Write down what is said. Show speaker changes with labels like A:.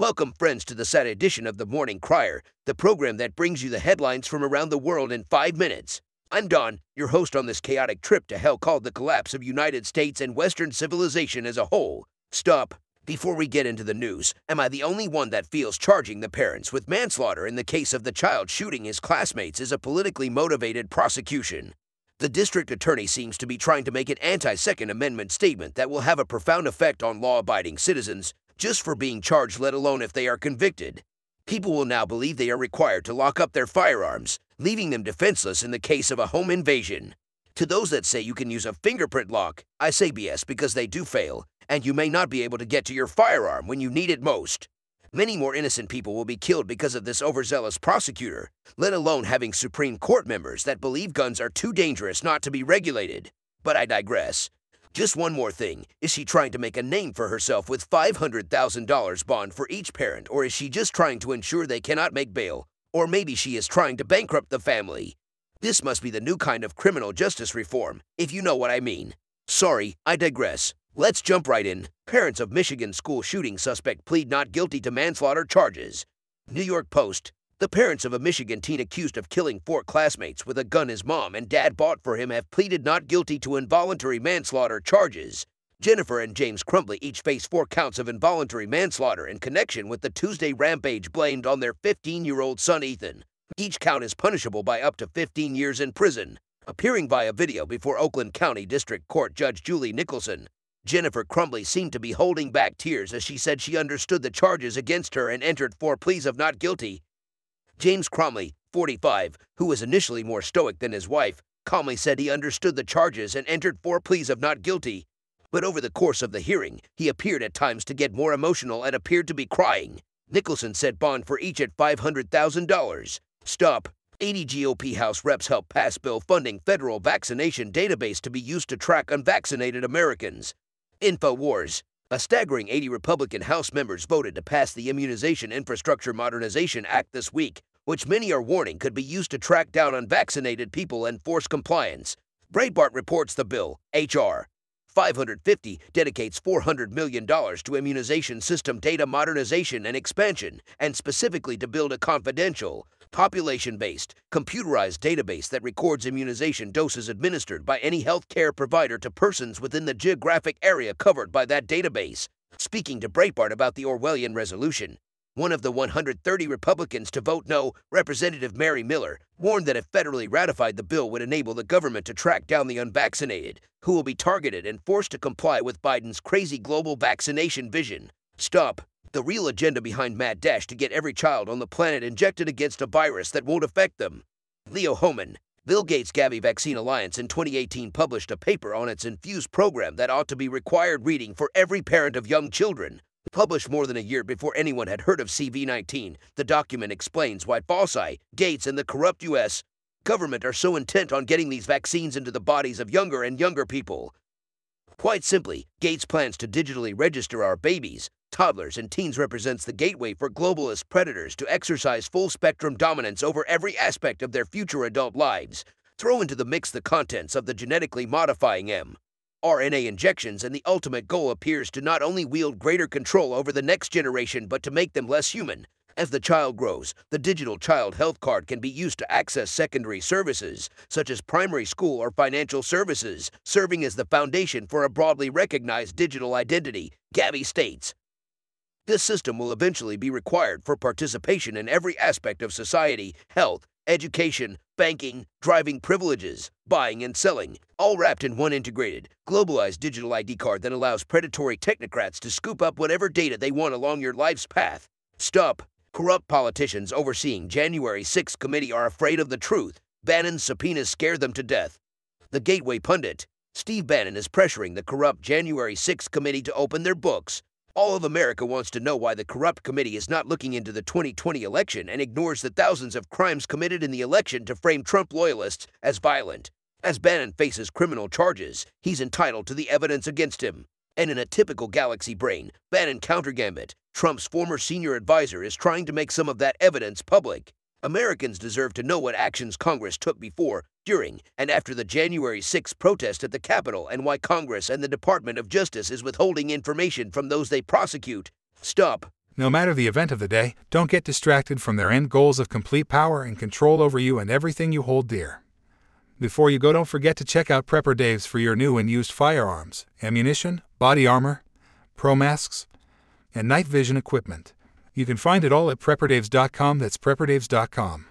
A: Welcome, friends, to the sad edition of the Morning Crier, the program that brings you the headlines from around the world in five minutes. I'm Don, your host on this chaotic trip to hell called the collapse of United States and Western civilization as a whole. Stop. Before we get into the news, am I the only one that feels charging the parents with manslaughter in the case of the child shooting his classmates is a politically motivated prosecution? The district attorney seems to be trying to make an anti Second Amendment statement that will have a profound effect on law abiding citizens just for being charged, let alone if they are convicted. People will now believe they are required to lock up their firearms, leaving them defenseless in the case of a home invasion. To those that say you can use a fingerprint lock, I say BS because they do fail, and you may not be able to get to your firearm when you need it most. Many more innocent people will be killed because of this overzealous prosecutor, let alone having Supreme Court members that believe guns are too dangerous not to be regulated. But I digress. Just one more thing. Is she trying to make a name for herself with $500,000 bond for each parent, or is she just trying to ensure they cannot make bail? Or maybe she is trying to bankrupt the family. This must be the new kind of criminal justice reform, if you know what I mean. Sorry, I digress. Let's jump right in. Parents of Michigan school shooting suspect plead not guilty to manslaughter charges. New York Post. The parents of a Michigan teen accused of killing four classmates with a gun his mom and dad bought for him have pleaded not guilty to involuntary manslaughter charges. Jennifer and James Crumbley each face four counts of involuntary manslaughter in connection with the Tuesday rampage blamed on their 15 year old son Ethan. Each count is punishable by up to 15 years in prison. Appearing via video before Oakland County District Court Judge Julie Nicholson, Jennifer Crumbley seemed to be holding back tears as she said she understood the charges against her and entered four pleas of not guilty. James Crumbley, 45, who was initially more stoic than his wife, calmly said he understood the charges and entered four pleas of not guilty. But over the course of the hearing, he appeared at times to get more emotional and appeared to be crying. Nicholson set bond for each at $500,000. Stop. 80 GOP House reps helped pass bill funding federal vaccination database to be used to track unvaccinated Americans. InfoWars. A staggering 80 Republican House members voted to pass the Immunization Infrastructure Modernization Act this week, which many are warning could be used to track down unvaccinated people and force compliance. Breitbart reports the bill, H.R. 550 dedicates $400 million to immunization system data modernization and expansion, and specifically to build a confidential, population based, computerized database that records immunization doses administered by any health care provider to persons within the geographic area covered by that database. Speaking to Breitbart about the Orwellian resolution, one of the 130 Republicans to vote no, Representative Mary Miller, warned that if federally ratified, the bill would enable the government to track down the unvaccinated, who will be targeted and forced to comply with Biden's crazy global vaccination vision. Stop the real agenda behind Mad Dash to get every child on the planet injected against a virus that won't affect them. Leo Hohmann, Bill Gates Gavi Vaccine Alliance in 2018 published a paper on its Infuse program that ought to be required reading for every parent of young children. Published more than a year before anyone had heard of CV19, the document explains why Fauci, Gates, and the corrupt U.S. government are so intent on getting these vaccines into the bodies of younger and younger people. Quite simply, Gates plans to digitally register our babies, toddlers, and teens represents the gateway for globalist predators to exercise full spectrum dominance over every aspect of their future adult lives. Throw into the mix the contents of the genetically modifying M. RNA injections, and the ultimate goal appears to not only wield greater control over the next generation, but to make them less human. As the child grows, the digital child health card can be used to access secondary services, such as primary school or financial services, serving as the foundation for a broadly recognized digital identity, Gavi states. This system will eventually be required for participation in every aspect of society, health, education, banking, driving privileges, buying and selling, all wrapped in one integrated, globalized digital ID card that allows predatory technocrats to scoop up whatever data they want along your life's path. Stop. Corrupt politicians overseeing January 6 committee are afraid of the truth. Bannon's subpoenas scare them to death. The Gateway pundit, Steve Bannon is pressuring the corrupt January 6 committee to open their books all of America wants to know why the corrupt committee is not looking into the 2020 election and ignores the thousands of crimes committed in the election to frame Trump loyalists as violent. As Bannon faces criminal charges, he's entitled to the evidence against him. And in a typical Galaxy brain, Bannon countergambit, Trump's former senior advisor is trying to make some of that evidence public. Americans deserve to know what actions Congress took before, during, and after the January 6 protest at the Capitol and why Congress and the Department of Justice is withholding information from those they prosecute. Stop.
B: No matter the event of the day, don't get distracted from their end goals of complete power and control over you and everything you hold dear. Before you go, don't forget to check out Prepper Dave's for your new and used firearms, ammunition, body armor, pro masks, and night vision equipment. You can find it all at prepperdaves.com. That's prepperdaves.com.